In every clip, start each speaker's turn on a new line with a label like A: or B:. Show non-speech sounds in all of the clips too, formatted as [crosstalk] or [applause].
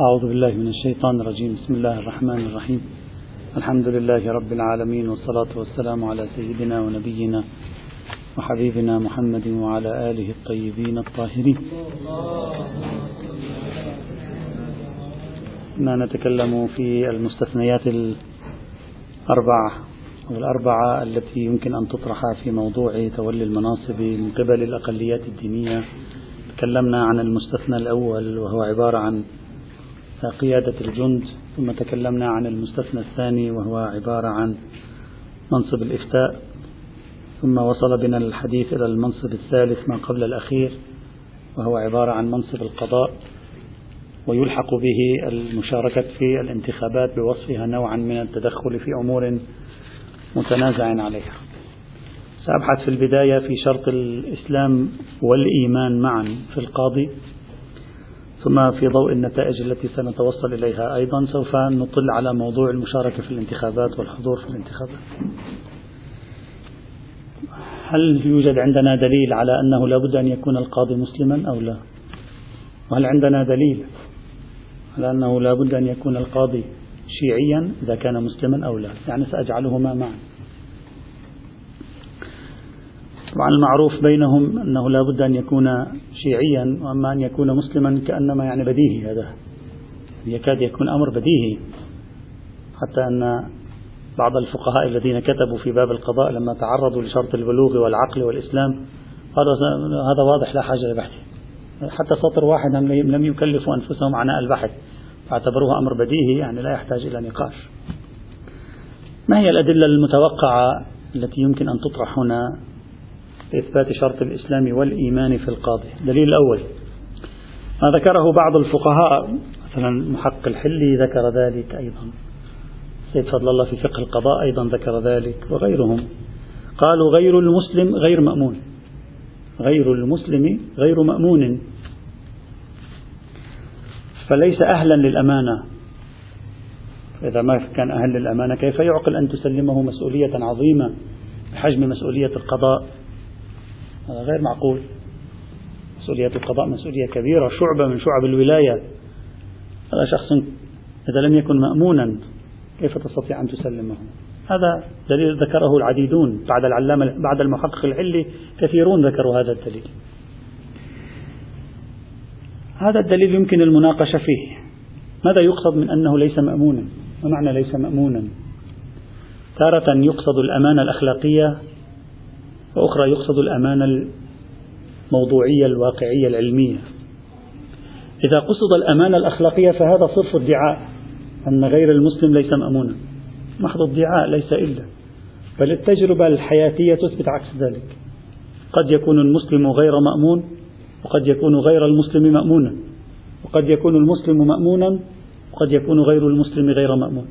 A: أعوذ بالله من الشيطان الرجيم. بسم الله الرحمن الرحيم. الحمد لله رب العالمين والصلاة والسلام على سيدنا ونبينا وحبيبنا محمد وعلى آله الطيبين الطاهرين. ما نتكلم في المستثنيات الأربعة أو الأربعة التي يمكن أن تطرح في موضوع تولي المناصب من قبل الأقليات الدينية. تكلمنا عن المستثنى الأول وهو عبارة عن قيادة الجند ثم تكلمنا عن المستثنى الثاني وهو عبارة عن منصب الإفتاء ثم وصل بنا الحديث إلى المنصب الثالث ما قبل الأخير وهو عبارة عن منصب القضاء ويلحق به المشاركة في الانتخابات بوصفها نوعا من التدخل في أمور متنازع عليها. سأبحث في البداية في شرط الإسلام والإيمان معا في القاضي. ثم في ضوء النتائج التي سنتوصل إليها أيضا سوف نطل على موضوع المشاركة في الانتخابات والحضور في الانتخابات. هل يوجد عندنا دليل على أنه لا بد أن يكون القاضي مسلما أو لا؟ وهل عندنا دليل على أنه لا بد أن يكون القاضي شيعيا إذا كان مسلما أو لا؟ يعني سأجعلهما معا. طبعا المعروف بينهم أنه لا بد أن يكون شيعيا وأما أن يكون مسلما كأنما يعني بديهي هذا. يكاد يكون أمر بديهي. حتى أن بعض الفقهاء الذين كتبوا في باب القضاء لما تعرضوا لشرط البلوغ والعقل والإسلام هذا هذا واضح لا حاجة لبحثه حتى سطر واحد لم يكلفوا أنفسهم عناء البحث. فاعتبروه أمر بديهي يعني لا يحتاج إلى نقاش. ما هي الأدلة المتوقعة التي يمكن أن تطرح هنا؟ لإثبات شرط الإسلام والإيمان في القاضي. الدليل الأول ما ذكره بعض الفقهاء مثلا محق الحلي ذكر ذلك أيضا. سيد فضل الله في فقه القضاء أيضا ذكر ذلك وغيرهم. قالوا غير المسلم غير مأمون. غير المسلم غير مأمون. فليس أهلا للأمانة. إذا ما كان أهل للأمانة كيف يعقل أن تسلمه مسؤولية عظيمة بحجم مسؤولية القضاء؟ هذا غير معقول. مسؤولية القضاء مسؤولية كبيرة شعبة من شعب الولاية. هذا شخص إذا لم يكن مأمونا كيف تستطيع أن تسلمه؟ هذا دليل ذكره العديدون بعد العلامة بعد المحقق العلي كثيرون ذكروا هذا الدليل. هذا الدليل يمكن المناقشة فيه. ماذا يقصد من أنه ليس مأمونا؟ ما معنى ليس مأمونا؟ تارة يقصد الأمانة الأخلاقية وأخرى يقصد الأمانة الموضوعية الواقعية العلمية. إذا قصد الأمانة الأخلاقية فهذا صرف ادعاء أن غير المسلم ليس مأمونا. محض ادعاء ليس إلا. بل التجربة الحياتية تثبت عكس ذلك. قد يكون المسلم غير مأمون وقد يكون غير المسلم مأمونا. وقد يكون المسلم مأمونا وقد يكون غير المسلم غير مأمون.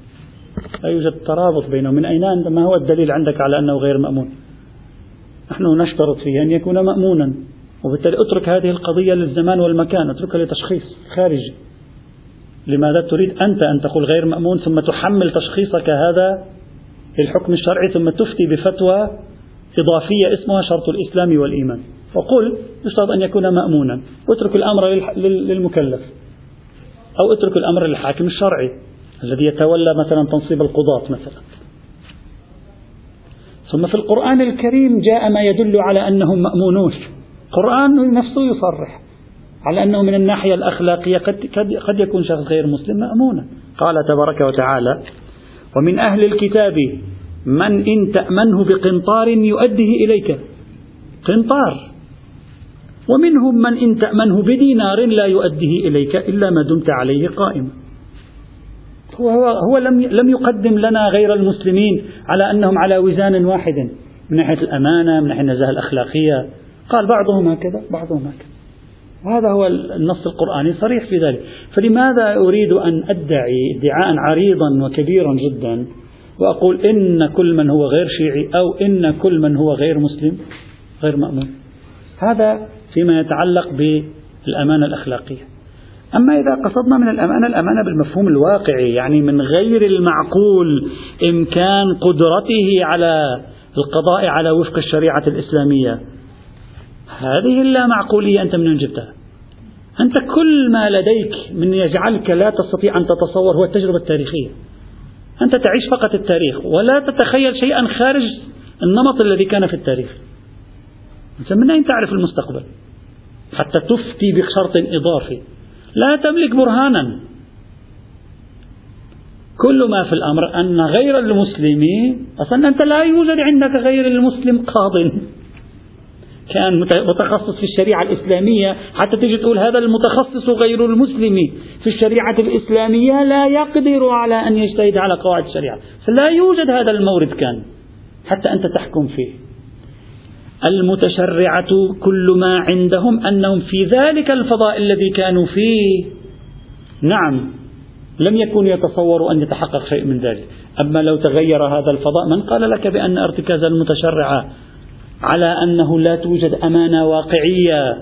A: لا يوجد ترابط بينهم من أين ما هو الدليل عندك على أنه غير مأمون؟ نحن نشترط فيه أن يكون مأمونا وبالتالي اترك هذه القضية للزمان والمكان اتركها لتشخيص خارجي. لماذا تريد أنت أن تقول غير مأمون ثم تحمل تشخيصك هذا للحكم الشرعي ثم تفتي بفتوى إضافية اسمها شرط الإسلام والإيمان؟ فقل يشترط أن يكون مأمونا. واترك الأمر للمكلف. أو اترك الأمر للحاكم الشرعي الذي يتولى مثلا تنصيب القضاة مثلا. ثم في القرآن الكريم جاء ما يدل على أنهم مأمونون. القرآن نفسه يصرح على أنه من الناحية الأخلاقية قد, قد يكون شخص غير مسلم مأمونا. قال تبارك وتعالى ومن أهل الكتاب من إن تأمنه بقنطار يؤديه إليك. قنطار. ومنهم من إن تأمنه بدينار لا يؤديه إليك إلا ما دمت عليه قائما. هو, هو لم لم يقدم لنا غير المسلمين على أنهم على وزان واحد. من ناحية الأمانة من ناحية النزاهة الأخلاقية. قال بعضهم هكذا بعضهم هكذا. وهذا هو النص القرآني صريح في ذلك. فلماذا أريد أن أدعي ادعاء عريضا وكبيرا جدا وأقول إن كل من هو غير شيعي أو إن كل من هو غير مسلم غير مأمون؟ هذا فيما يتعلق بالأمانة الأخلاقية. أما إذا قصدنا من الأمانة الأمانة بالمفهوم الواقعي يعني من غير المعقول إمكان قدرته على القضاء على وفق الشريعة الإسلامية. هذه اللامعقولية أنت من وين جبتها؟ أنت كل ما لديك من يجعلك لا تستطيع أن تتصور هو التجربة التاريخية. أنت تعيش فقط التاريخ ولا تتخيل شيئا خارج النمط الذي كان في التاريخ. من أين تعرف المستقبل؟ حتى تفتي بشرط إضافي. لا تملك برهانا. كل ما في الأمر أن غير المسلم أصلا أنت لا يوجد عندك غير المسلم قاض. كان متخصص في الشريعة الإسلامية. حتى تجي تقول هذا المتخصص غير المسلم. في الشريعة الإسلامية لا يقدر على أن يجتهد على قواعد الشريعة. فلا يوجد هذا المورد كان. حتى أنت تحكم فيه. المتشرعة كل ما عندهم أنهم في ذلك الفضاء الذي كانوا فيه. نعم لم يكونوا يتصوروا أن يتحقق شيء من ذلك. أما لو تغير هذا الفضاء من قال لك بأن ارتكاز المتشرعة على أنه لا توجد أمانة واقعية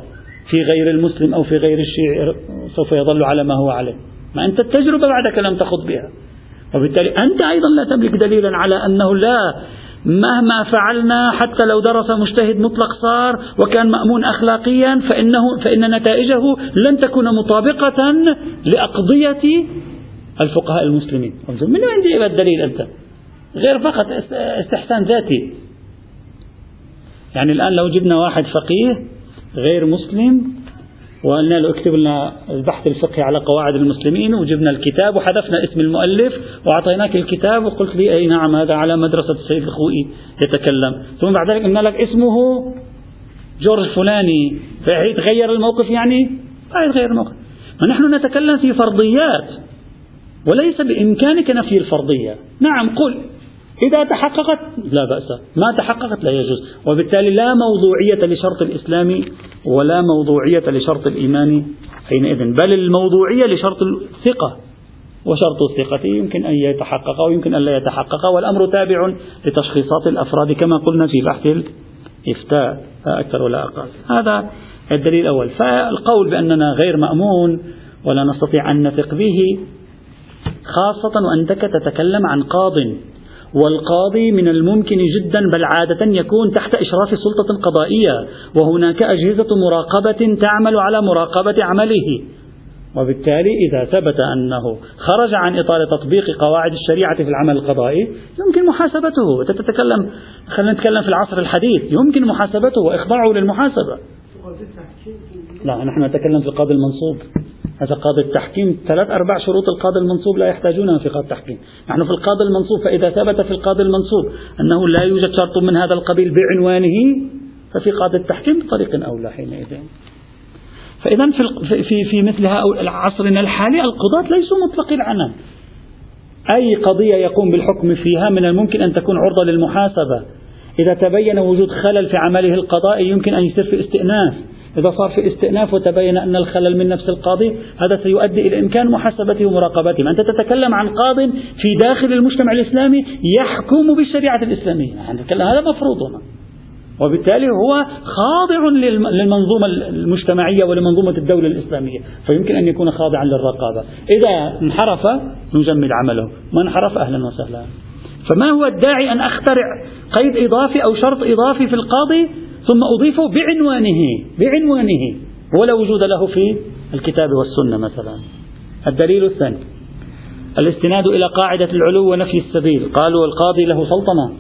A: في غير المسلم أو في غير الشيعي سوف يظل على ما هو عليه. ما أنت التجربة بعدك لم تخض بها. وبالتالي أنت أيضا لا تملك دليلا على أنه لا. مهما فعلنا حتى لو درس مجتهد مطلق صار وكان مأمون أخلاقيا فإنه فإن نتائجه لن تكون مطابقة لأقضية الفقهاء المسلمين. من وين جايب الدليل أنت؟ غير فقط استحسان ذاتي. يعني الآن لو جبنا واحد فقيه غير مسلم وقلنا له اكتب لنا البحث الفقهي على قواعد المسلمين وجبنا الكتاب وحذفنا اسم المؤلف وأعطيناك الكتاب وقلت لي أي نعم هذا على مدرسة السيد الخوئي يتكلم. ثم بعد ذلك قلنا لك اسمه جورج فلاني. فيتغير الموقف يعني؟ لا يتغير الموقف. فنحن نتكلم في فرضيات وليس بإمكانك نفي الفرضية. نعم قل. إذا تحققت لا بأس ما تحققت لا يجوز. وبالتالي لا موضوعية لشرط الإسلام ولا موضوعية لشرط الإيمان حينئذ بل الموضوعية لشرط الثقة. وشرط الثقة يمكن أن يتحقق ويمكن أن لا يتحقق والأمر تابع لتشخيصات الأفراد كما قلنا في بحث الإفتاء. لا أكثر ولا أقل. هذا الدليل الأول. فالقول بأننا غير مأمون ولا نستطيع أن نثق به خاصة وأنك تتكلم عن قاض. والقاضي من الممكن جدا بل عادة يكون تحت إشراف سلطة قضائية وهناك أجهزة مراقبة تعمل على مراقبة عمله. وبالتالي إذا ثبت أنه خرج عن إطار تطبيق قواعد الشريعة في العمل القضائي يمكن محاسبته. تتكلم خلينا نتكلم في العصر الحديث. يمكن محاسبته وإخضاعه للمحاسبة. لا نحن نتكلم في القاضي المنصوب. هذا قاضي التحكيم. ثلاث أربع شروط القاضي المنصوب لا يحتاجونها في قاضي التحكيم. نحن في القاضي المنصوب فإذا ثبت في القاضي المنصوب أنه لا يوجد شرط من هذا القبيل بعنوانه ففي قاضي التحكيم بطريق أولى حينئذ. فإذا في, في, في مثل عصرنا الحالي القضاة ليسوا مطلق العنان أي قضية يقوم بالحكم فيها من الممكن أن تكون عرضة للمحاسبة. إذا تبين وجود خلل في عمله القضائي يمكن أن يصير في استئناف. إذا صار في استئناف وتبين أن الخلل من نفس القاضي هذا سيؤدي إلى إمكان محاسبته ومراقبته. أنت تتكلم عن قاض في داخل المجتمع الإسلامي يحكم بالشريعة الإسلامية. يعني هذا مفروض هنا. وبالتالي هو خاضع للمنظومة المجتمعية ولمنظومة الدولة الإسلامية. فيمكن أن يكون خاضعا للرقابة. إذا انحرف نجمد عمله. ما انحرف أهلا وسهلا. فما هو الداعي أن أخترع قيد إضافي أو شرط إضافي في القاضي؟ ثم أضيفه بعنوانه بعنوانه. ولا وجود له في الكتاب والسنة مثلا. الدليل الثاني الاستناد إلى قاعدة العلو ونفي السبيل. قالوا القاضي له سلطنة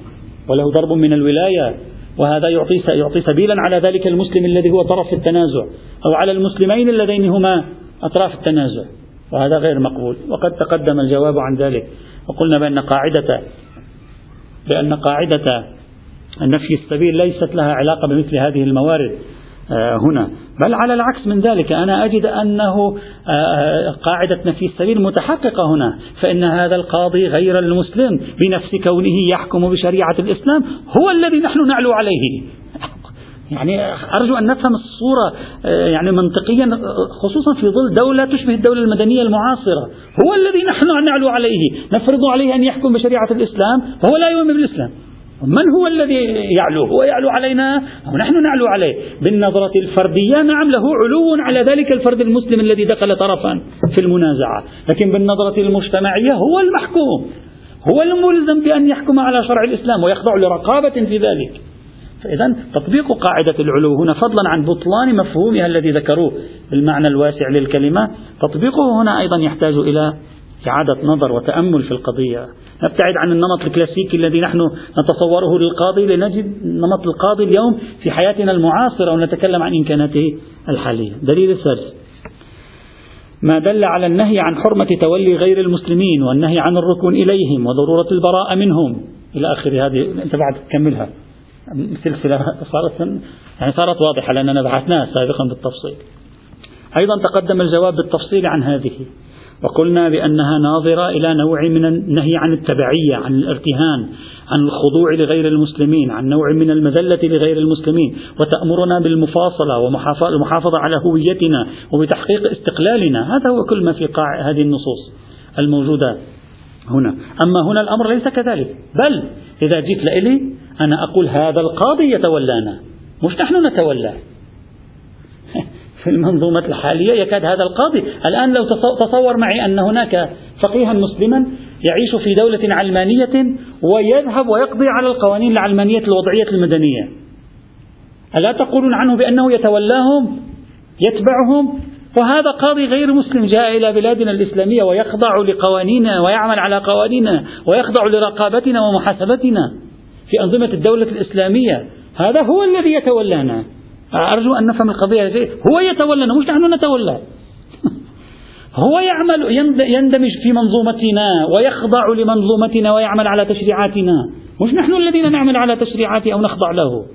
A: وله ضرب من الولاية وهذا يعطي يعطي سبيلا على ذلك المسلم الذي هو طرف في التنازع أو على المسلمين اللذين هما أطراف التنازع. وهذا غير مقبول. وقد تقدم الجواب عن ذلك. وقلنا بأن قاعدة بأن قاعدة نفي السبيل ليست لها علاقة بمثل هذه الموارد آه، هنا. بل على العكس من ذلك أنا أجد أنه آه، آه، قاعدة نفي السبيل متحققة هنا فإن هذا القاضي غير المسلم بنفس كونه يحكم بشريعة الإسلام هو الذي نحن نعلو عليه. [laughs] يعني أرجو أن نفهم الصورة يعني منطقيا خصوصا في ظل دولة تشبه الدولة المدنية المعاصرة هو الذي نحن نعلو عليه نفرض عليه أن يحكم بشريعة الإسلام وهو لا يؤمن بالإسلام. من هو الذي يعلو هو يعلو علينا أو نحن نعلو عليه؟ بالنظرة الفردية نعم له علو على ذلك الفرد المسلم الذي دخل طرفا في المنازعة. لكن بالنظرة المجتمعية هو المحكوم. هو الملزم بأن يحكم على شرع الإسلام ويخضع لرقابة في ذلك. فإذا تطبيق قاعدة العلو هنا فضلا عن بطلان مفهومها الذي ذكروه بالمعنى الواسع للكلمة. تطبيقه هنا أيضا يحتاج إلى إعادة نظر وتأمل في القضية. نبتعد عن النمط الكلاسيكي الذي نحن نتصوره للقاضي لنجد نمط القاضي اليوم في حياتنا المعاصرة ونتكلم عن إمكاناته الحالية. دليل الثالث. ما دل على النهي عن حرمة تولي غير المسلمين والنهي عن الركون إليهم وضرورة البراءة منهم. إلى آخر هذه أنت بعد تكملها سلسلة صارت يعني صارت واضحة لأننا بحثناها سابقا بالتفصيل. أيضا تقدم الجواب بالتفصيل عن هذه. وقلنا بأنها ناظرة إلى نوع من النهي عن التبعية عن الارتهان عن الخضوع لغير المسلمين عن نوع من المذلة لغير المسلمين وتأمرنا بالمفاصلة والمحافظة على هويتنا وبتحقيق استقلالنا. هذا هو كل ما في قاع هذه النصوص الموجودة هنا. أما هنا الأمر ليس كذلك. بل إذا جيت لإلي أنا أقول هذا القاضي يتولانا مش نحن نتولاه في المنظومة الحالية يكاد هذا القاضي. الآن لو تصور معي أن هناك فقيها مسلما يعيش في دولة علمانية ويذهب ويقضي على القوانين العلمانية الوضعية المدنية. ألا تقولون عنه بأنه يتولاهم يتبعهم؟ وهذا قاضي غير مسلم جاء إلى بلادنا الإسلامية ويخضع لقوانيننا ويعمل على قوانيننا ويخضع لرقابتنا ومحاسبتنا في أنظمة الدولة الإسلامية. هذا هو الذي يتولانا. أرجو أن نفهم القضية هو يتولانا مش نحن نتولى. [laughs] هو يعمل يندمج في منظومتنا ويخضع لمنظومتنا ويعمل على تشريعاتنا. مش نحن الذين نعمل على تشريعاته أو نخضع له.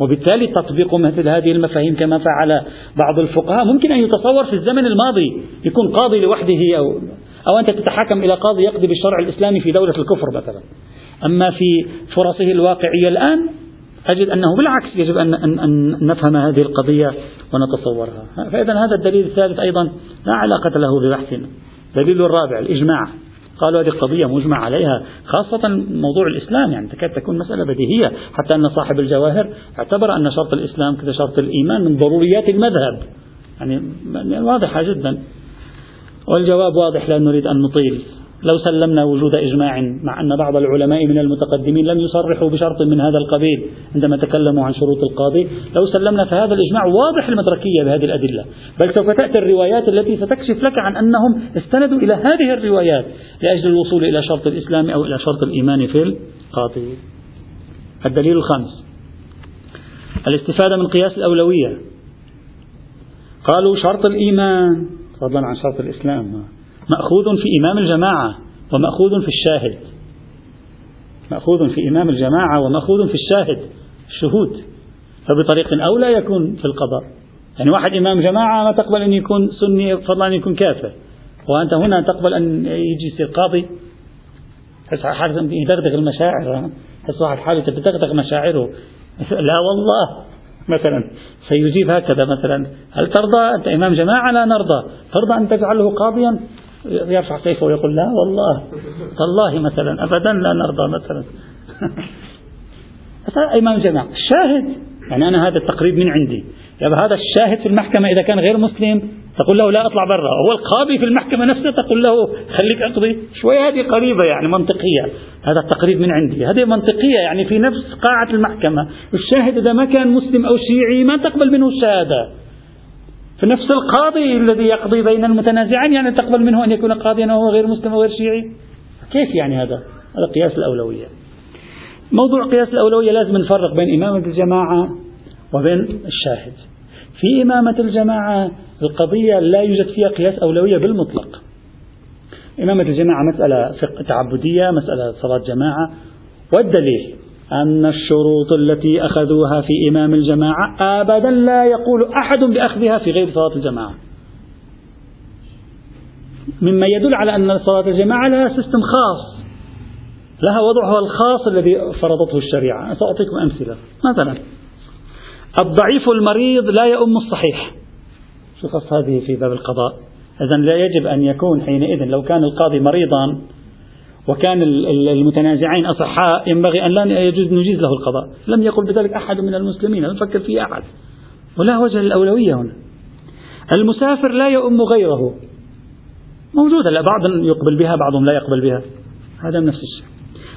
A: وبالتالي تطبيق مثل هذه المفاهيم كما فعل بعض الفقهاء ممكن أن يتصور في الزمن الماضي. يكون قاضي لوحده أو أو أنت تتحكم إلى قاضي يقضي بالشرع الإسلامي في دولة الكفر مثلا. أما في فرصه الواقعية الآن أجد أنه بالعكس يجب أن, أن, أن نفهم هذه القضية ونتصورها. فإذا هذا الدليل الثالث أيضا لا علاقة له ببحثنا الدليل الرابع الإجماع. قالوا هذه قضية مجمع عليها خاصة موضوع الإسلام. يعني تكاد تكون مسألة بديهية. حتى أن صاحب الجواهر اعتبر أن شرط الإسلام كشرط الإيمان من ضروريات المذهب. يعني واضحة جدا. والجواب واضح لا نريد أن نطيل. لو سلمنا وجود إجماع مع أن بعض العلماء من المتقدمين لم يصرحوا بشرط من هذا القبيل عندما تكلموا عن شروط القاضي لو سلمنا فهذا الإجماع واضح المدركية بهذه الأدلة. بل سوف تأتي الروايات التي ستكشف لك عن أنهم استندوا إلى هذه الروايات لأجل الوصول إلى شرط الإسلام أو إلى شرط الإيمان في القاضي. الدليل الخامس. الاستفادة من قياس الأولوية. قالوا شرط الإيمان. فضلا عن شرط الإسلام. مأخوذ في إمام الجماعة ومأخوذ في الشاهد. مأخوذ في إمام الجماعة ومأخوذ في الشاهد. الشهود. فبطريق أولى يكون في القضاء. يعني واحد إمام جماعة ما تقبل أن يكون سني فضلا أن يكون كافر. وأنت هنا تقبل أن يجي يصير قاضي. تحس حاجة يدغدغ المشاعر تحس واحد حاله تدغدغ مشاعره. [laughs] لا والله. مثلا. سيجيب هكذا مثلا. هل ترضى أنت إمام جماعة؟ لا نرضى. ترضى أن تجعله قاضيا؟ يرفع سيفه ويقول لا والله والله مثلا أبدا لا نرضى مثلا. إمام جماعة؟ الشاهد يعني أنا هذا التقريب من عندي. يعني هذا الشاهد في المحكمة إذا كان غير مسلم تقول له لا اطلع برا. هو القاضي في المحكمة نفسها تقول له خليك أقضي. شوي هذه قريبة يعني منطقية. هذا التقريب من عندي. هذه منطقية يعني في نفس قاعة المحكمة. الشاهد إذا ما كان مسلم أو شيعي ما تقبل منه الشهادة. في نفس القاضي الذي يقضي بين المتنازعين يعني تقبل منه أن يكون قاضيا وهو غير مسلم أو غير شيعي؟ كيف يعني هذا؟ هذا قياس الأولوية. موضوع قياس الأولوية لازم نفرق بين إمامة الجماعة وبين الشاهد. في إمامة الجماعة القضية لا يوجد فيها قياس أولوية بالمطلق. إمامة الجماعة مسألة تعبدية مسألة صلاة جماعة والدليل أن الشروط التي أخذوها في إمام الجماعة أبدا لا يقول أحد بأخذها في غير صلاة الجماعة. مما يدل على أن صلاة الجماعة لها سيستم خاص. لها وضعها الخاص الذي فرضته الشريعة. سأعطيكم أمثلة. مثلا الضعيف المريض لا يؤم الصحيح. شو هذه في باب القضاء؟ إذا لا يجب أن يكون حينئذ لو كان القاضي مريضا وكان المتنازعين أصحاء ينبغي أن لا يجوز نجيز له القضاء. لم يقل بذلك أحد من المسلمين لم يفكر فيه أحد. ولا وجه للأولوية هنا. المسافر لا يؤم غيره. موجودة لا بعض يقبل بها بعضهم لا يقبل بها. هذا نفس الشيء.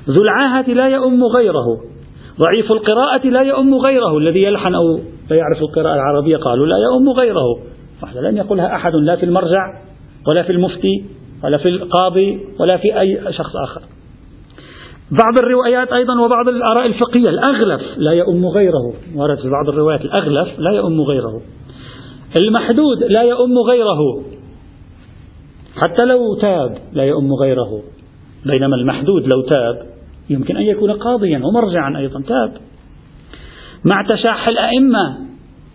A: ذو العاهة لا يؤم غيره. ضعيف القراءة لا يؤم غيره. الذي يلحن أو لا يعرف القراءة العربية قالوا لا يؤم غيره. لم يقلها أحد لا في المرجع ولا في المفتي. ولا في القاضي ولا في أي شخص آخر. بعض الروايات أيضا وبعض الآراء الفقهية الأغلف لا يؤم غيره. ورد في بعض الروايات الأغلف لا يؤم غيره. المحدود لا يؤم غيره. حتى لو تاب لا يؤم غيره. بينما المحدود لو تاب يمكن أن يكون قاضيا ومرجعا أيضا تاب. مع تشاح الأئمة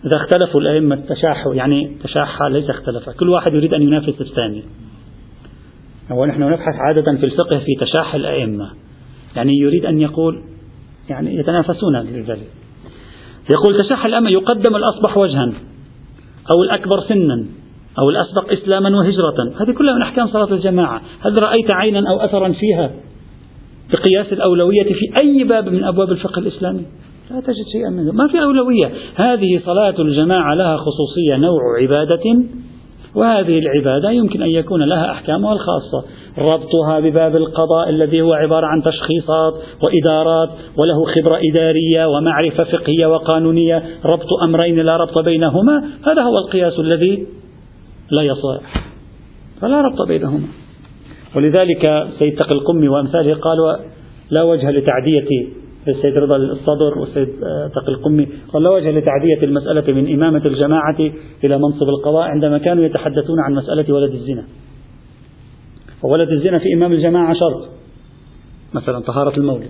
A: إذا اختلفوا الأئمة تشاحوا يعني تشاح ليس اختلف. كل واحد يريد أن ينافس الثاني. ونحن نبحث عادة في الفقه في تشاح الأئمة. يعني يريد أن يقول يعني يتنافسون لذلك يقول تشاح الأئمة يقدم الأصبح وجها أو الأكبر سنا أو الأسبق إسلاما وهجرة. هذه كلها من أحكام صلاة الجماعة. هل رأيت عينا أو أثرا فيها بقياس الأولوية في أي باب من أبواب الفقه الإسلامي؟ لا تجد شيئا منه. ما في أولوية. هذه صلاة الجماعة لها خصوصية نوع عبادة وهذه العبادة يمكن أن يكون لها أحكامها الخاصة. ربطها بباب القضاء الذي هو عبارة عن تشخيصات وإدارات وله خبرة إدارية ومعرفة فقهية وقانونية ربط أمرين لا ربط بينهما هذا هو القياس الذي لا يصح. فلا ربط بينهما. ولذلك سيد تقي القمي وأمثاله قالوا لا وجه لتعدية السيد رضا الصدر والسيد تقي القمي. قال لا وجه لتعدية المسألة من إمامة الجماعة إلى منصب القضاء عندما كانوا يتحدثون عن مسألة ولد الزنا. وولد الزنا في إمام الجماعة شرط. مثلا طهارة المولد.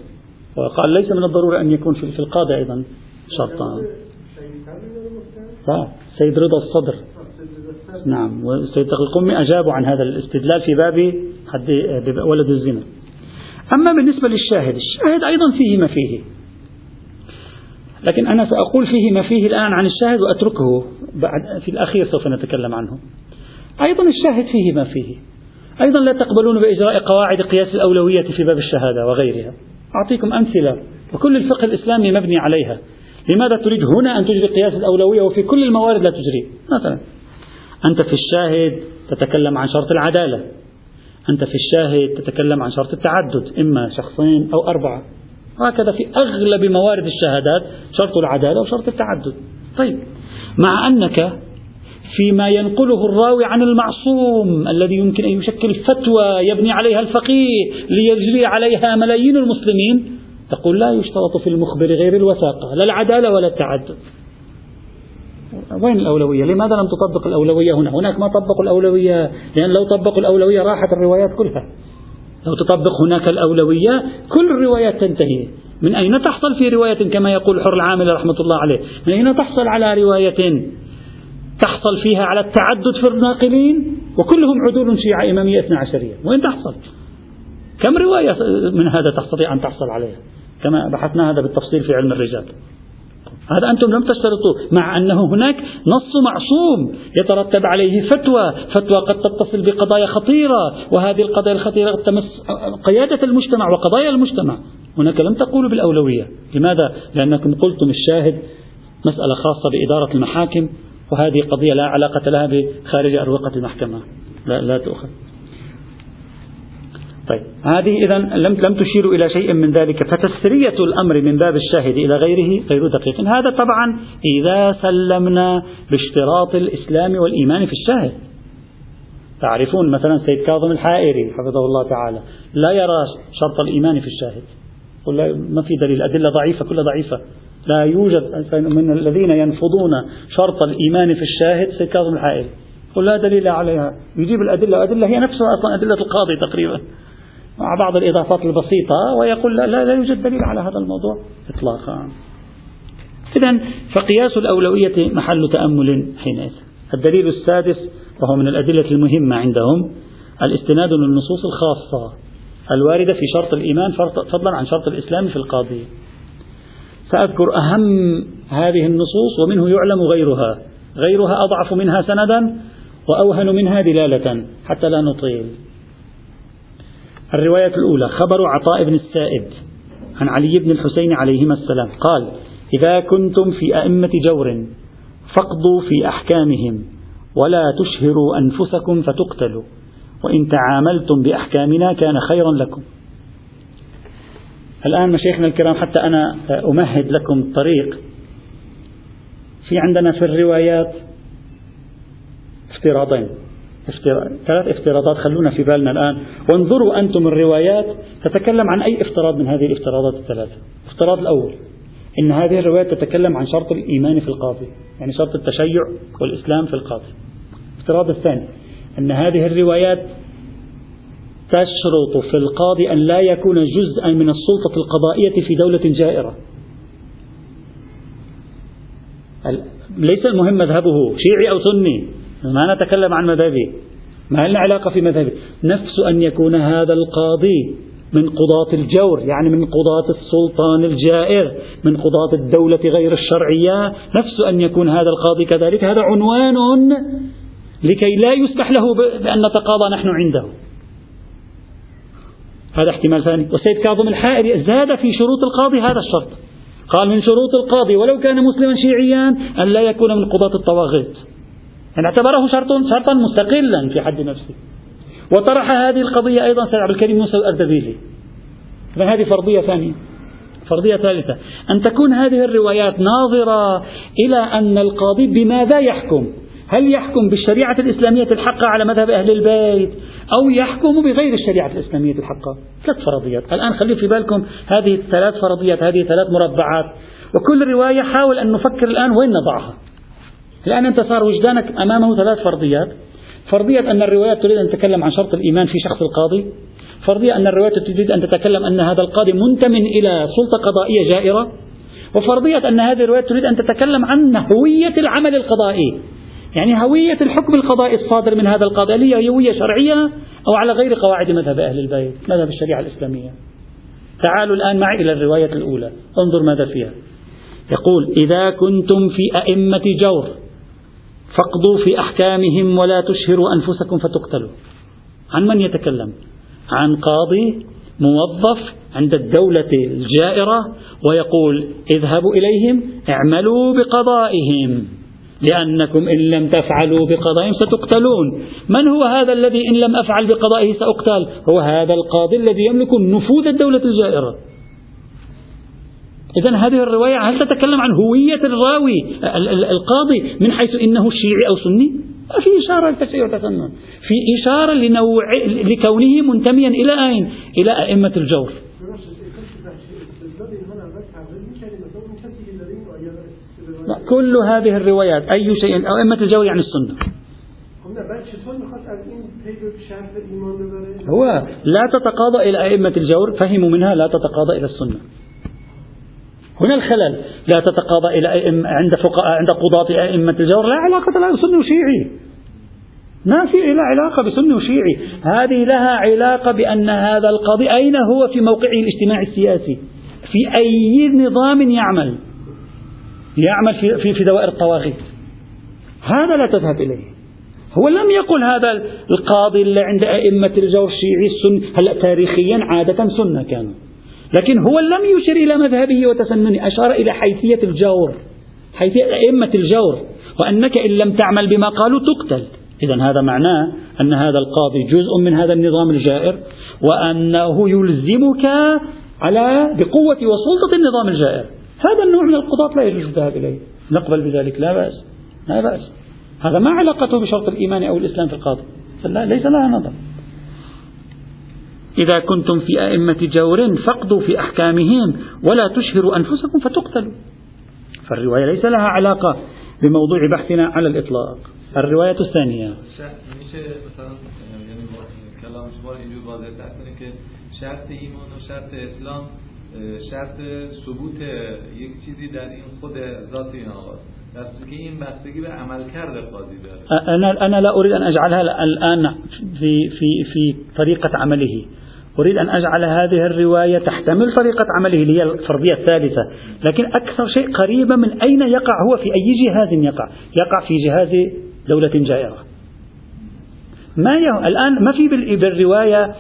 A: وقال ليس من الضرورة أن يكون في القادة أيضا شرطا. سيد رضا الصدر. نعم والسيد تقي القمي أجابوا عن هذا الاستدلال في باب حد ولد الزنا. أما بالنسبة للشاهد الشاهد أيضا فيه ما فيه. لكن أنا سأقول فيه ما فيه الآن عن الشاهد وأتركه. بعد في الأخير سوف نتكلم عنه. أيضا الشاهد فيه ما فيه. أيضا لا تقبلون بإجراء قواعد قياس الأولوية في باب الشهادة وغيرها. أعطيكم أمثلة. وكل الفقه الإسلامي مبني عليها. لماذا تريد هنا أن تجري قياس الأولوية وفي كل الموارد لا تجري؟ مثلا أنت في الشاهد تتكلم عن شرط العدالة. أنت في الشاهد تتكلم عن شرط التعدد إما شخصين أو أربعة. وهكذا في أغلب موارد الشهادات شرط العدالة وشرط التعدد. طيب مع أنك فيما ينقله الراوي عن المعصوم الذي يمكن أن يشكل فتوى يبني عليها الفقيه ليجري عليها ملايين المسلمين تقول لا يشترط في المخبر غير الوثاقة لا العدالة ولا التعدد. وين الأولوية؟ لماذا لم تطبق الأولوية هنا؟ هناك ما طبقوا الأولوية لأن لو طبقوا الأولوية راحت الروايات كلها. لو تطبق هناك الأولوية كل الروايات تنتهي. من أين تحصل في رواية كما يقول حر العامل رحمة الله عليه؟ من أين تحصل على رواية تحصل فيها على التعدد في الناقلين؟ وكلهم عدول شيعة إمامية اثنى عشرية. وين تحصل؟ كم رواية من هذا تستطيع أن تحصل عليها؟ كما بحثنا هذا بالتفصيل في علم الرجال. هذا أنتم لم تشترطوا مع أنه هناك نص معصوم يترتب عليه فتوى فتوى قد تتصل بقضايا خطيرة وهذه القضايا الخطيرة تمس قيادة المجتمع وقضايا المجتمع. هناك لم تقولوا بالأولوية. لماذا؟ لأنكم قلتم الشاهد مسألة خاصة بإدارة المحاكم وهذه قضية لا علاقة لها بخارج أروقة المحكمة. لا, لا تؤخذ. طيب. هذه إذا لم لم تشير إلى شيء من ذلك. فتسرية الأمر من باب الشاهد إلى غيره غير دقيق. هذا طبعا إذا سلمنا باشتراط الإسلام والإيمان في الشاهد. تعرفون مثلا سيد كاظم الحائري حفظه الله تعالى لا يرى شرط الإيمان في الشاهد. ما في دليل. أدلة ضعيفة كلها ضعيفة. لا يوجد من الذين ينفضون شرط الإيمان في الشاهد سيد كاظم الحائري. قل لا دليل عليها. يجيب الأدلة. الأدلة هي نفسها أصلا أدلة القاضي تقريبا. مع بعض الإضافات البسيطة ويقول لا, لا, يوجد دليل على هذا الموضوع إطلاقا. إذا فقياس الأولوية محل تأمل حينئذ. الدليل السادس وهو من الأدلة المهمة عندهم الاستناد للنصوص الخاصة الواردة في شرط الإيمان فضلا عن شرط الإسلام في القاضي. سأذكر أهم هذه النصوص ومنه يعلم غيرها. غيرها أضعف منها سندا وأوهن منها دلالة حتى لا نطيل. الرواية الأولى خبر عطاء بن السائب عن علي بن الحسين عليهما السلام قال إذا كنتم في أئمة جور فاقضوا في أحكامهم ولا تشهروا أنفسكم فتقتلوا وإن تعاملتم بأحكامنا كان خيرا لكم. الآن مشايخنا الكرام حتى أنا أمهد لكم الطريق. في عندنا في الروايات افتراضين. افتراض ثلاث افتراضات خلونا في بالنا الآن. وانظروا أنتم الروايات تتكلم عن أي افتراض من هذه الافتراضات الثلاثة. الافتراض الأول إن هذه الروايات تتكلم عن شرط الإيمان في القاضي يعني شرط التشيع والإسلام في القاضي. الافتراض الثاني أن هذه الروايات تشرط في القاضي أن لا يكون جزءا من السلطة القضائية في دولة جائرة. ليس المهم مذهبه شيعي أو سني. ما نتكلم عن مذهبه ما لنا علاقة في مذهبه نفس أن يكون هذا القاضي من قضاة الجور يعني من قضاة السلطان الجائر من قضاة الدولة غير الشرعية. نفس أن يكون هذا القاضي كذلك. هذا عنوان لكي لا يسمح له بأن نتقاضى نحن عنده. هذا احتمال ثاني. والسيد كاظم الحائري زاد في شروط القاضي هذا الشرط. قال من شروط القاضي ولو كان مسلما شيعيا أن لا يكون من قضاة الطواغيت. يعني اعتبره شرط شرطا مستقلا في حد نفسه. وطرح هذه القضية أيضا سيد عبد الكريم موسى الأردبيلي. فهذه فرضية ثانية فرضية ثالثة. أن تكون هذه الروايات ناظرة إلى أن القاضي بماذا يحكم؟ هل يحكم بالشريعة الإسلامية الحقة على مذهب أهل البيت أو يحكم بغير الشريعة الإسلامية الحقة؟ ثلاث فرضيات. الآن خلوا في بالكم هذه الثلاث فرضيات هذه ثلاث مربعات. وكل رواية حاول أن نفكر الآن وين نضعها. الآن أنت صار وجدانك أمامه ثلاث فرضيات. فرضية أن الروايات تريد أن تتكلم عن شرط الإيمان في شخص القاضي. فرضية أن الروايات تريد أن تتكلم أن هذا القاضي منتمن إلى سلطة قضائية جائرة. وفرضية أن هذه الروايات تريد أن تتكلم عن هوية العمل القضائي. يعني هوية الحكم القضائي الصادر من هذا القاضي. هل هي هوية شرعية أو على غير قواعد مذهب أهل البيت مذهب الشريعة الإسلامية؟ تعالوا الآن معي إلى الرواية الأولى. انظر ماذا فيها. يقول إذا كنتم في أئمة جور فاقضوا في أحكامهم ولا تشهروا أنفسكم فتقتلوا. عن من يتكلم؟ عن قاضي موظف عند الدولة الجائرة ويقول اذهبوا إليهم اعملوا بقضائهم لأنكم إن لم تفعلوا بقضائهم ستقتلون. من هو هذا الذي إن لم أفعل بقضائه سأقتل؟ هو هذا القاضي الذي يملك نفوذ الدولة الجائرة. إذا هذه الرواية هل تتكلم عن هوية الراوي القاضي من حيث إنه شيعي أو سني؟ ما في إشارة للتشيع والتسنن في إشارة لنوع لكونه منتميا إلى أين؟ إلى أئمة الجور لا كل هذه الروايات أي شيء أئمة الجور يعني السنة هو لا تتقاضى إلى أئمة الجور فهموا منها لا تتقاضى إلى السنة هنا الخلل. لا تتقاضى إلى عند عند قضاة أئمة الجور لا علاقة لها بسني وشيعي. ما في لها علاقة بسني وشيعي. هذه لها علاقة بأن هذا القاضي أين هو في موقعه الاجتماعي السياسي؟ في أي نظام يعمل؟ يعمل في, في, في دوائر الطواغيت. هذا لا تذهب إليه. هو لم يقل هذا القاضي اللي عند أئمة الجور الشيعي السني. هلا تاريخيا عادة سنة كانوا. لكن هو لم يشر إلى مذهبه وتسننه أشار إلى حيثية الجور حيثية أئمة الجور وأنك إن لم تعمل بما قالوا تقتل. إذا هذا معناه أن هذا القاضي جزء من هذا النظام الجائر وأنه يلزمك على بقوة وسلطة النظام الجائر. هذا النوع من القضاة لا يجوز الذهاب إليه. نقبل بذلك لا بأس لا بأس. هذا ما علاقته بشرط الإيمان أو الإسلام في القاضي. ليس لها نظر. إذا كنتم في أئمة جور فاقضوا في أحكامهم ولا تشهروا أنفسكم فتقتلوا. فالرواية ليس لها علاقة بموضوع بحثنا على الإطلاق. الرواية الثانية.
B: شرط ایمان و شرط اسلام شرط ثبوت یک چیزی در این خود ذات این آقاست که این بستگی به عملکرد قاضی داره.
A: أنا أنا لا أريد أن أجعلها الآن في في في طريقة عمله. أريد أن أجعل هذه الرواية تحتمل طريقة عمله اللي هي الفرضية الثالثة. لكن أكثر شيء قريبة من أين يقع هو في أي جهاز يقع؟ يقع في جهاز دولة جائرة. ما يه... الآن ما في بالرواية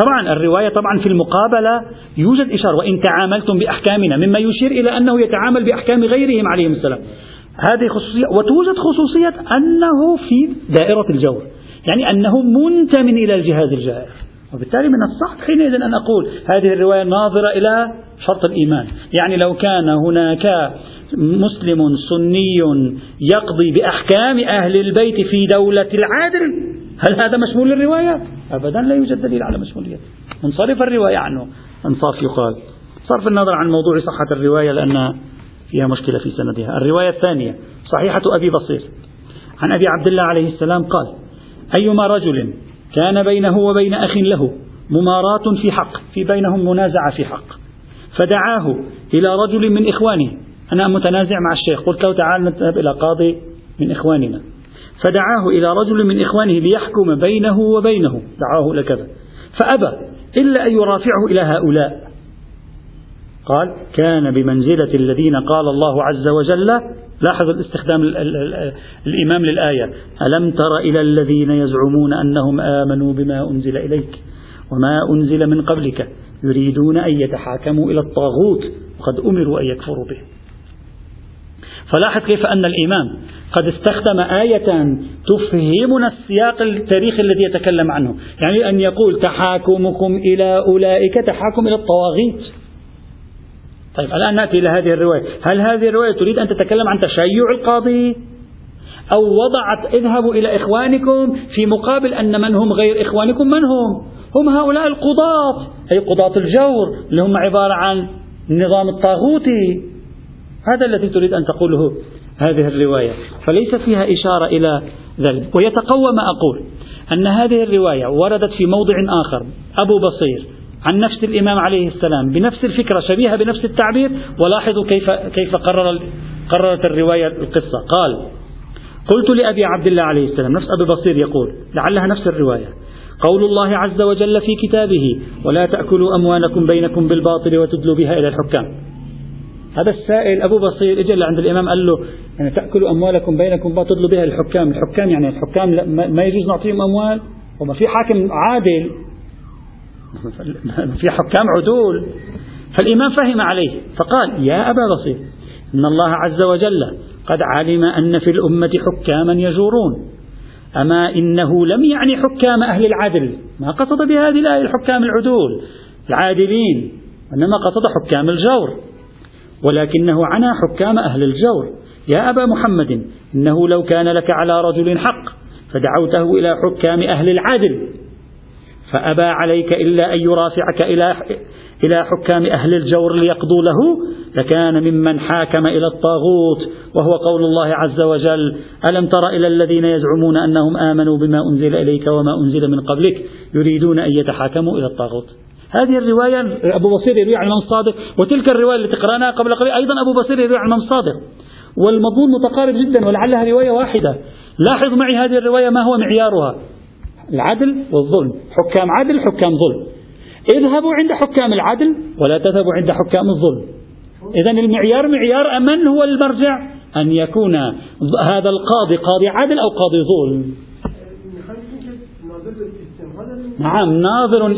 A: طبعا الرواية طبعا في المقابلة يوجد إشارة وإن تعاملتم بأحكامنا مما يشير إلى أنه يتعامل بأحكام غيرهم عليهم السلام. هذه خصوصية وتوجد خصوصية أنه في دائرة الجور يعني أنه منتمن إلى الجهاز الجائر. وبالتالي من الصح حينئذ أن أقول هذه الرواية ناظرة إلى شرط الإيمان. يعني لو كان هناك مسلم سني يقضي بأحكام أهل البيت في دولة العادل هل هذا مشمول للروايات؟ أبدا لا يوجد دليل على مشموليته. منصرف الرواية عنه. انصاف يقال. صرف النظر عن موضوع صحة الرواية لأن فيها مشكلة في سندها. الرواية الثانية صحيحة أبي بصير. عن أبي عبد الله عليه السلام قال أيما رجل كان بينه وبين أخ له مماراة في حق في بينهم منازعة في حق. فدعاه إلى رجل من إخوانه. أنا متنازع مع الشيخ قلت له تعال نذهب إلى قاضي من إخواننا. فدعاه إلى رجل من إخوانه ليحكم بينه وبينه. دعاه إلى كذا. فأبى إلا أن يرافعه إلى هؤلاء. قال كان بمنزلة الذين قال الله عز وجل لاحظ الاستخدام الإمام للآية. ألم تر إلى الذين يزعمون أنهم آمنوا بما أنزل إليك وما أنزل من قبلك يريدون أن يتحاكموا إلى الطاغوت وقد أمروا أن يكفروا به. فلاحظ كيف أن الإمام قد استخدم آية تفهمنا السياق التاريخي الذي يتكلم عنه. يعني أن يقول تحاكمكم إلى أولئك تحاكم إلى الطواغيت. طيب الآن نأتي إلى هذه الرواية. هل هذه الرواية تريد أن تتكلم عن تشيع القاضي؟ أو وضعت اذهبوا إلى إخوانكم في مقابل أن من هم غير إخوانكم من هم؟ هم هؤلاء القضاة أي قضاة الجور اللي هم عبارة عن النظام الطاغوتي. هذا الذي تريد أن تقوله هذه الرواية. فليس فيها إشارة إلى ذلك. ويتقوى ما أقول أن هذه الرواية وردت في موضع آخر أبو بصير. عن نفس الإمام عليه السلام بنفس الفكرة شبيهة بنفس التعبير ولاحظوا كيف كيف قرر قررت الرواية القصة. قال قلت لأبي عبد الله عليه السلام نفس أبي بصير يقول لعلها نفس الرواية قول الله عز وجل في كتابه ولا تأكلوا أموالكم بينكم بالباطل وتدلوا بها إلى الحكام. هذا السائل أبو بصير إجا عند الإمام قال له يعني تأكلوا أموالكم بينكم وتدلوا بها الحكام الحكام يعني الحكام ما يجوز نعطيهم أموال وما في حاكم عادل [laughs] في حكام عدول. فالإمام فهم عليه فقال يا أبا بصير إن الله عز وجل قد علم أن في الأمة حكاما يجورون أما إنه لم يعني حكام أهل العدل ما قصد بهذه الآية الحكام العدول العادلين إنما قصد حكام الجور. ولكنه عنى حكام أهل الجور. يا أبا محمد إنه لو كان لك على رجل حق فدعوته إلى حكام أهل العدل. فأبى عليك إلا أن يرافعك إلى إلى حكام أهل الجور ليقضوا له لكان ممن حاكم إلى الطاغوت وهو قول الله عز وجل ألم تر إلى الذين يزعمون أنهم آمنوا بما أنزل إليك وما أنزل من قبلك يريدون أن يتحاكموا إلى الطاغوت؟ هذه الرواية أبو بصير يروي عن الإمام الصادق وتلك الرواية التي قرأناها قبل قليل أيضا أبو بصير يروي عن الإمام الصادق والمضمون متقارب جدا ولعلها رواية واحدة. لاحظ معي هذه الرواية ما هو معيارها. العدل والظلم. حكام عدل حكام ظلم. اذهبوا عند حكام العدل ولا تذهبوا عند حكام الظلم. إذا المعيار معيار من هو المرجع. أن يكون هذا القاضي قاضي عدل أو قاضي ظلم. نعم ناظر.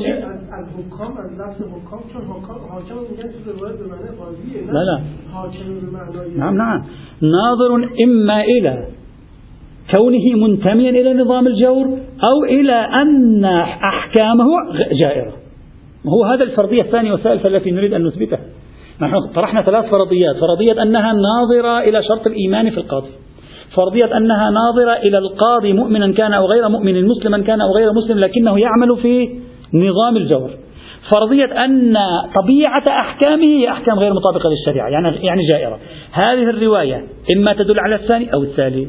A: لا لا. نعم نعم. ناظر إما إلى كونه منتميا إلى نظام الجور أو إلى أن أحكامه جائرة. هو هذا الفرضية الثانية والثالثة التي نريد أن نثبتها. نحن طرحنا ثلاث فرضيات. فرضية أنها ناظرة إلى شرط الإيمان في القاضي. فرضية أنها ناظرة إلى القاضي مؤمنا كان أو غير مؤمن مسلما كان أو غير مسلم لكنه يعمل في نظام الجور. فرضية أن طبيعة أحكامه هي أحكام غير مطابقة للشريعة يعني يعني جائرة. هذه الرواية إما تدل على الثاني أو الثالث.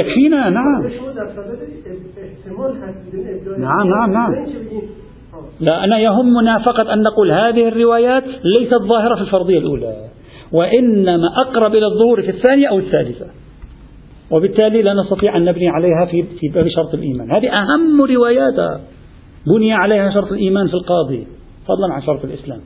A: يكفينا نعم. نعم نعم نعم. لا أنا يهمنا فقط أن نقول هذه الروايات ليست ظاهرة في الفرضية الأولى وإنما أقرب إلى الظهور في الثانية أو الثالثة. وبالتالي لا نستطيع أن نبني عليها في باب شرط الإيمان. هذه أهم رواياتها بني عليها شرط الإيمان في القاضي فضلا عن شرط الإسلام.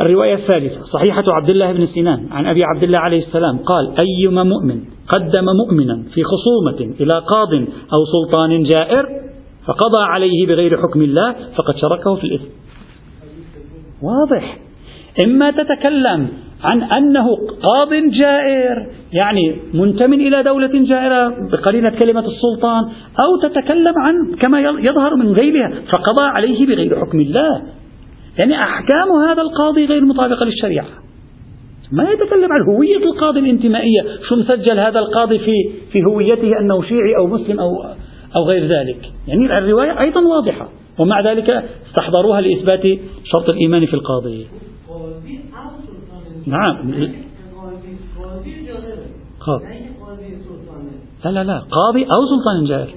A: الرواية الثالثة صحيحة عبد الله بن سنان عن أبي عبد الله عليه السلام قال أيما مؤمن قدم مؤمنا في خصومة إلى قاض أو سلطان جائر فقضى عليه بغير حكم الله فقد شركه في الإثم. واضح. إما تتكلم عن أنه قاض جائر يعني منتم إلى دولة جائرة بقرينة كلمة السلطان أو تتكلم عن كما يظهر من غيرها فقضى عليه بغير حكم الله. يعني أحكام هذا القاضي غير مطابقة للشريعة. ما يتكلم عن هوية القاضي الانتمائية شو مسجل هذا القاضي في في هويته أنه شيعي أو مسلم أو أو غير ذلك. يعني الرواية أيضا واضحة ومع ذلك استحضروها لإثبات شرط الإيمان في القاضي. نعم. لا لا لا. قاضي أو سلطان جائر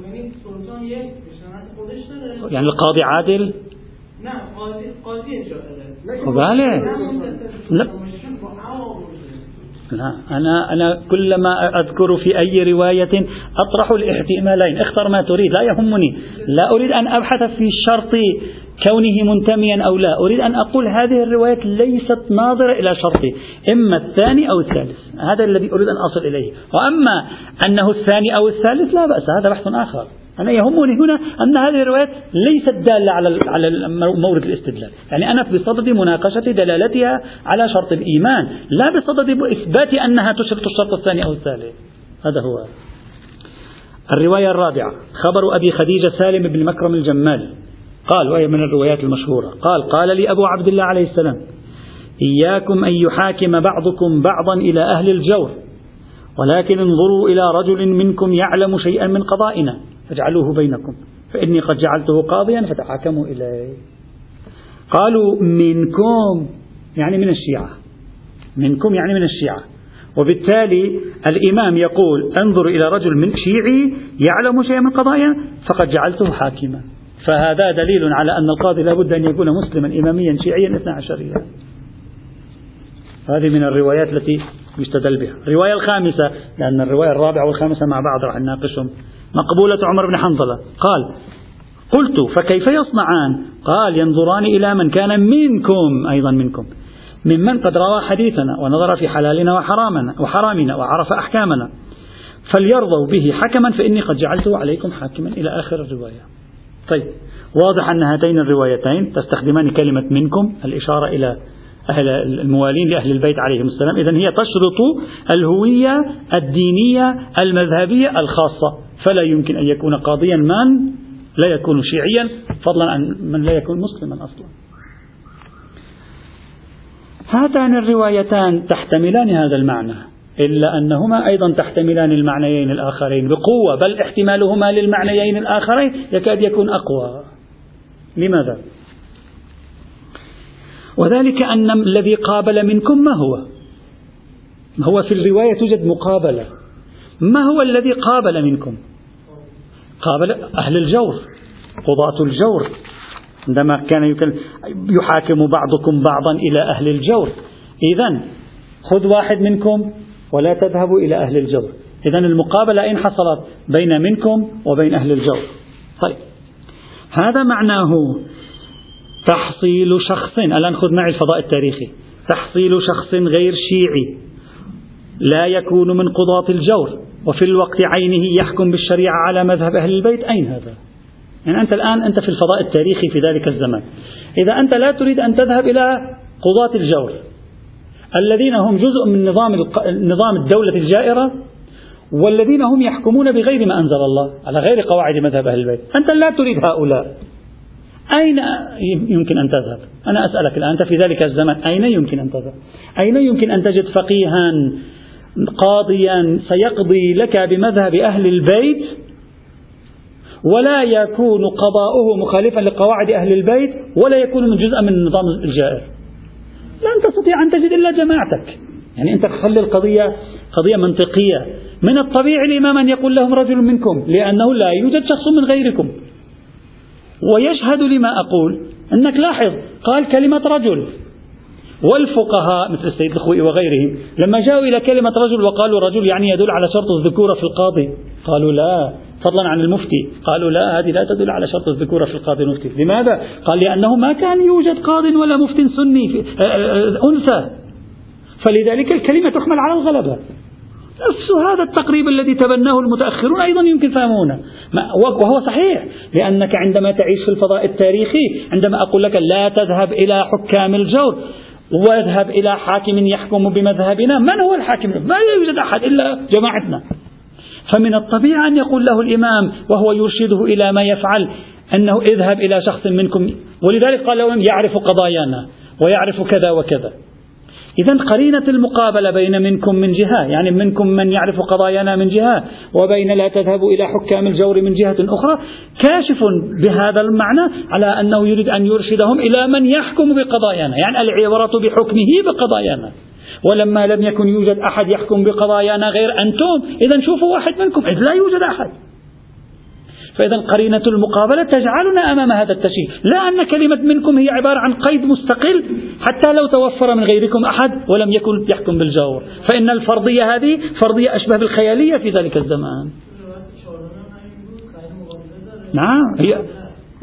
A: يعني القاضي عادل؟ نعم قاضي قاضي لا. لا. أنا أنا كلما أذكر في أي رواية أطرح الاحتمالين. اختر ما تريد لا يهمني. لا أريد أن أبحث في شرط كونه منتميا أو لا. أريد أن أقول هذه الروايات ليست ناظرة إلى شرطي إما الثاني أو الثالث. هذا الذي أريد أن أصل إليه. وأما أنه الثاني أو الثالث لا بأس هذا بحث آخر. أنا يهمني هنا أن هذه الروايات ليست دالة على على مورد الاستدلال، يعني أنا بصدد مناقشة دلالتها على شرط الإيمان، لا بصدد إثبات أنها تشرط الشرط الثاني أو الثالث. هذا هو. الرواية الرابعة خبر أبي خديجة سالم بن مكرم الجمال. قال وهي من الروايات المشهورة. قال قال لي أبو عبد الله عليه السلام إياكم أن يحاكم بعضكم بعضا إلى أهل الجور ولكن انظروا إلى رجل منكم يعلم شيئا من قضائنا فاجعلوه بينكم فإني قد جعلته قاضيا فتحاكموا إليه. قالوا منكم يعني من الشيعة منكم يعني من الشيعة. وبالتالي الإمام يقول انظر إلى رجل من شيعي يعلم شيئا من قضايا فقد جعلته حاكما. فهذا دليل على أن القاضي لابد أن يكون مسلما إماميا شيعيا اثنى عشريا هذه من الروايات التي يستدل بها. الرواية الخامسة لأن الرواية الرابعة والخامسة مع بعض راح نناقشهم. مقبولة عمر بن حنظلة. قال قلت فكيف يصنعان؟ قال ينظران إلى من كان منكم أيضا منكم. ممن قد روى حديثنا ونظر في حلالنا وحرامنا وحرامنا وعرف أحكامنا. فليرضوا به حكما فإني قد جعلته عليكم حاكما. إلى آخر الرواية. طيب. واضح أن هاتين الروايتين تستخدمان كلمة منكم الإشارة إلى أهل الموالين لأهل البيت عليهم السلام. إذا هي تشرط الهوية الدينية المذهبية الخاصة. فلا يمكن أن يكون قاضيا من لا يكون شيعيا فضلا عن من لا يكون مسلما أصلا. هاتان الروايتان تحتملان هذا المعنى. إلا أنهما أيضا تحتملان المعنيين الآخرين بقوة بل احتمالهما للمعنيين الآخرين يكاد يكون أقوى لماذا؟ وذلك أن الذي قابل منكم ما هو؟ هو في الرواية توجد مقابلة ما هو الذي قابل منكم؟ قابل أهل الجور قضاة الجور عندما كان يحاكم بعضكم بعضا إلى أهل الجور إذا خذ واحد منكم ولا تذهبوا إلى أهل الجور إذا المقابلة أين حصلت بين منكم وبين أهل الجور طيب. هذا معناه تحصيل شخص. الآن خذ معي الفضاء التاريخي. تحصيل شخص غير شيعي. لا يكون من قضاة الجور. وفي الوقت عينه يحكم بالشريعة على مذهب أهل البيت. أين هذا؟ يعني أنت الآن أنت في الفضاء التاريخي في ذلك الزمان. إذا أنت لا تريد أن تذهب إلى قضاة الجور. الذين هم جزء من نظام نظام الدولة الجائرة والذين هم يحكمون بغير ما أنزل الله على غير قواعد مذهب أهل البيت. أنت لا تريد هؤلاء. أين يمكن أن تذهب؟ أنا أسألك الآن أنت في ذلك الزمن أين يمكن أن تذهب؟ أين يمكن أن تجد فقيها قاضيا سيقضي لك بمذهب أهل البيت ولا يكون قضاؤه مخالفا لقواعد أهل البيت ولا يكون من جزء من النظام الجائر؟ لن تستطيع أن تجد إلا جماعتك. يعني أنت خلي القضية قضية منطقية. من الطبيعي الإمام أن يقول لهم رجل منكم لأنه لا يوجد شخص من غيركم. ويشهد لما أقول أنك لاحظ قال كلمة رجل. والفقهاء مثل السيد الخوئي وغيرهم لما جاءوا إلى كلمة رجل وقالوا رجل يعني يدل على شرط الذكورة في القاضي قالوا لا. فضلا عن المفتي. قالوا لا هذه لا تدل على شرط الذكورة في القاضي المفتي. لماذا؟ قال لأنه ما كان يوجد قاض ولا مفت سني في آه، آه، أنثى. فلذلك الكلمة تحمل على الغلبة. نفس هذا التقريب الذي تبناه المتأخرون أيضا يمكن فهمونه. وهو صحيح. لأنك عندما تعيش في الفضاء التاريخي عندما أقول لك لا تذهب إلى حكام الجور واذهب إلى حاكم يحكم بمذهبنا. من هو الحاكم؟ ما يوجد أحد إلا جماعتنا. فمن الطبيعي أن يقول له الإمام وهو يرشده إلى ما يفعل أنه اذهب إلى شخص منكم. ولذلك قال لهم يعرف قضايانا ويعرف كذا وكذا. إذا قرينة المقابلة بين منكم من جهة يعني منكم من يعرف قضايانا من جهة وبين لا تذهبوا إلى حكام الجور من جهة أخرى كاشف بهذا المعنى على أنه يريد أن يرشدهم إلى من يحكم بقضايانا يعني العبرة بحكمه بقضايانا. ولما لم يكن يوجد أحد يحكم بقضايانا غير أنتم إذا شوفوا واحد منكم إذ لا يوجد أحد. فإذا قرينة المقابلة تجعلنا أمام هذا التشريع لا أن كلمة منكم هي عبارة عن قيد مستقل حتى لو توفر من غيركم أحد ولم يكن يحكم بالجور فإن الفرضية هذه فرضية أشبه بالخيالية في ذلك الزمان. نعم هي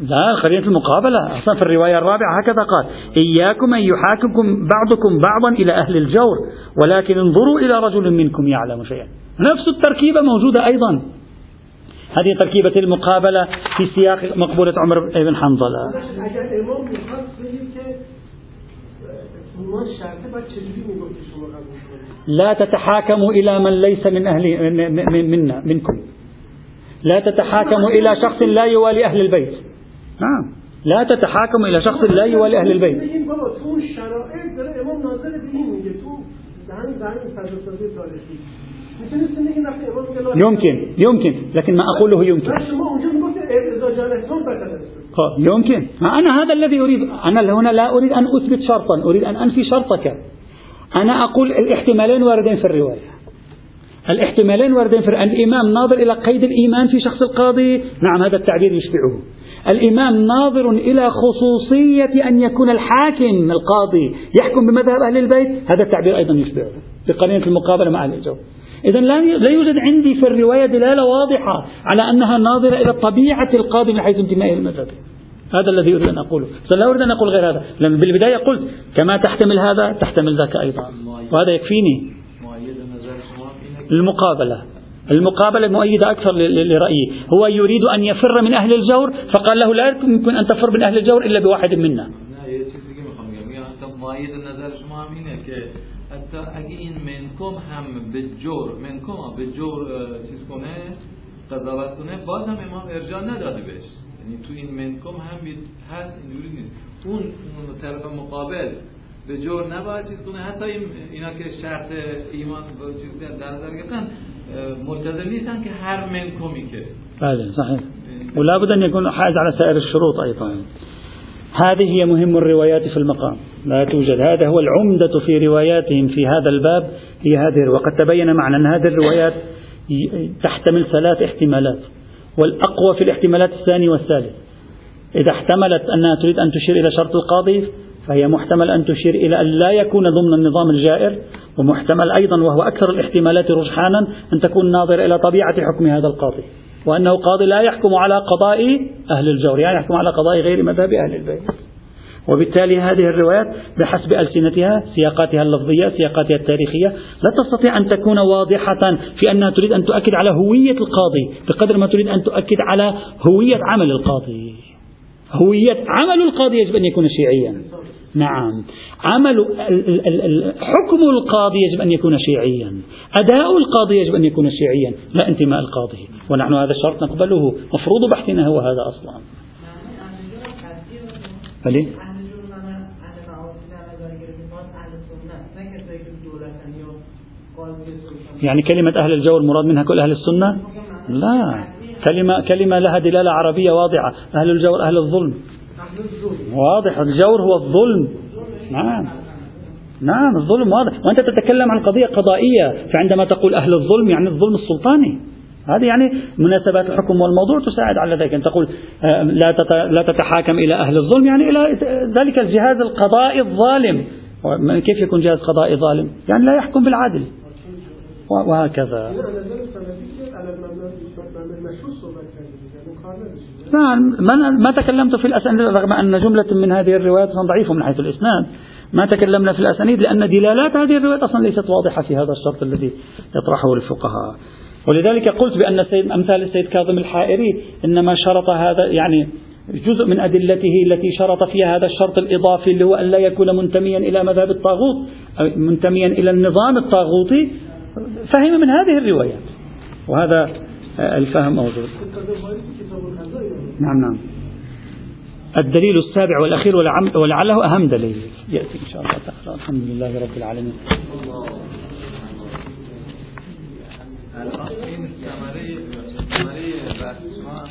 A: لا قرينة المقابلة. أصلا في الرواية الرابعة هكذا قال إياكم أن يحاكمكم بعضكم بعضا إلى أهل الجور ولكن انظروا إلى رجل منكم يعلم شيئا. نفس التركيبة موجودة أيضا. هذه تركيبة المقابلة في سياق مقبولة عمر بن حنظلة. لا تتحاكموا إلى من ليس من أهل منا منكم. لا تتحاكموا إلى شخص لا يوالي أهل البيت. نعم. لا تتحاكموا إلى شخص لا يوالي أهل البيت. يمكن يمكن لكن ما أقوله يمكن يمكن أنا هذا الذي أريد أنا هنا لا أريد أن أثبت شرطا أريد أن أنفي شرطك. أنا أقول الاحتمالين واردين في الرواية. الاحتمالين واردين في الإمام ناظر إلى قيد الإيمان في شخص القاضي. نعم هذا التعبير يشبعه. الإمام ناظر إلى خصوصية أن يكون الحاكم القاضي يحكم بمذهب أهل البيت. هذا التعبير أيضا يشبعه بقرينة المقابلة مع الإجابة. إذا لا يوجد عندي في الرواية دلالة واضحة على أنها ناظرة إلى طبيعة القاضي من حيث انتمائه المذهب هذا الذي أريد أن أقوله. لا أريد أن أقول غير هذا. لأن بالبداية قلت كما تحتمل هذا تحتمل ذاك أيضا. وهذا يكفيني. المقابلة. المقابلة مؤيدة أكثر لرأيي. هو يريد أن يفر من أهل الجور فقال له لا يمكن أن تفر من أهل الجور إلا بواحد منا.
B: هم به جور به جور چیز کنه قضاوت کنه؟ باز هم امام ارجاع نداده بهش. یعنی تو این منکم هم هست اینجوری نیست. اون طرف مقابل به جور نباید چیز کنه. حتی این اینا که شرط ایمان چیز در نظر گرفتن ملتزم نیستن که هر منکمی که.
A: بله صحیح. ولا بد أن يكون حائز على سائر الشروط أيضا هذه هي مهم الروايات في المقام. لا توجد. هذا هو العمدة في رواياتهم في هذا الباب. هي هذه وقد تبين معنا أن هذه الروايات تحتمل ثلاث احتمالات. والأقوى في الاحتمالات الثاني والثالث. إذا احتملت أنها تريد أن تشير إلى شرط القاضي فهي محتمل أن تشير إلى أن لا يكون ضمن النظام الجائر ومحتمل أيضا وهو أكثر الاحتمالات رجحانا أن تكون ناظرة إلى طبيعة حكم هذا القاضي وأنه قاضي لا يحكم على قضاء أهل الجور يعني يحكم على قضاء غير مذهب أهل البيت. وبالتالي هذه الروايات بحسب ألسنتها سياقاتها اللفظية سياقاتها التاريخية لا تستطيع أن تكون واضحة في أنها تريد أن تؤكد على هوية القاضي بقدر ما تريد أن تؤكد على هوية عمل القاضي. هوية عمل القاضي يجب أن يكون شيعيا نعم. عمل حكم القاضي يجب أن يكون شيعيا. أداء القاضي يجب أن يكون شيعيا لا انتماء القاضي. ونحن هذا الشرط نقبله. مفروض بحثنا هو هذا أصلا. يعني كلمة أهل الجور مراد منها كل أهل السنة؟ لا. كلمة, كلمة لها دلالة عربية واضحة. أهل الجور أهل الظلم. واضح الجور هو الظلم. نعم. نعم الظلم واضح. وأنت تتكلم عن قضية قضائية فعندما تقول أهل الظلم يعني الظلم السلطاني. هذه يعني مناسبات الحكم والموضوع تساعد على ذلك. أن تقول آه، لا لا تتحاكم إلى أهل الظلم يعني إلى ذلك الجهاز القضائي الظالم. كيف يكون جهاز قضائي ظالم؟ يعني لا يحكم بالعدل وهكذا. نعم ما تكلمت في الأسانيد رغم أن جملة من هذه الروايات ضعيفة من حيث الإسناد. ما تكلمنا في الأسانيد لأن دلالات هذه الروايات أصلا ليست واضحة في هذا الشرط الذي يطرحه الفقهاء. ولذلك قلت بأن السيد أمثال السيد كاظم الحائري إنما شرط هذا يعني جزء من أدلته التي شرط فيها هذا الشرط الإضافي اللي هو أن لا يكون منتميا إلى مذهب الطاغوت منتميا إلى النظام الطاغوتي فهم من هذه الروايات. وهذا الفهم موجود. نعم نعم. الدليل السابع والأخير ولعله أهم دليل. يأتي إن شاء الله تعالى. الحمد لله رب العالمين.